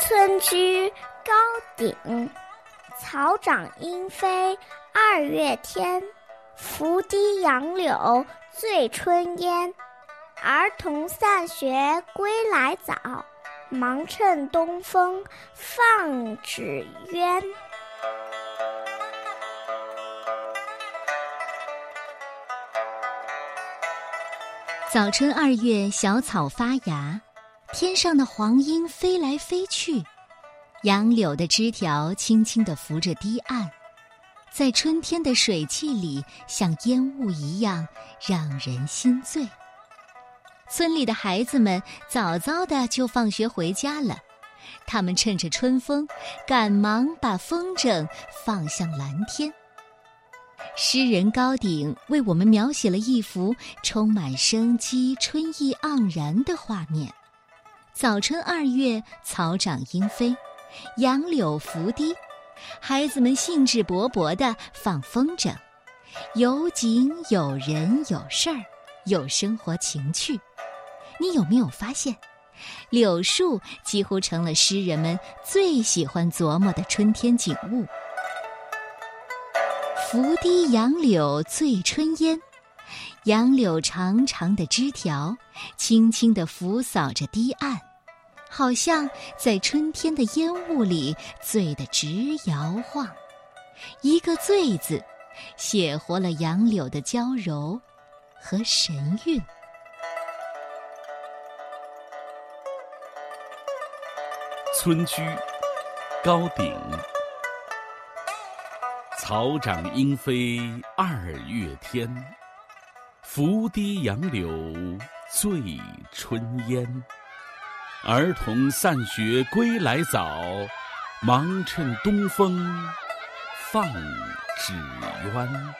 村居高鼎，草长莺飞二月天。拂堤杨柳醉春烟。儿童散学归来早，忙趁东风放纸鸢。早春二月，小草发芽，天上的黄莺飞来飞去，杨柳的枝条轻轻地拂着堤岸，在春天的水汽里，像烟雾一样，让人心醉。村里的孩子们早早的就放学回家了，他们趁着春风，赶忙把风筝放向蓝天。诗人高鼎为我们描写了一幅充满生机、春意盎然的画面。早春二月，草长莺飞，杨柳拂堤，孩子们兴致勃勃地放风筝，有景有人有事儿，有生活情趣。你有没有发现，柳树几乎成了诗人们最喜欢琢磨的春天景物？拂堤杨柳醉春烟，杨柳长长的枝条轻轻地拂扫着堤岸，好像在春天的烟雾里醉得直摇晃。一个“醉”字，写活了杨柳的娇柔和神韵。村居高鼎，草长莺飞二月天。拂堤杨柳醉春烟。儿童散学归来早，忙趁东风放纸鸢。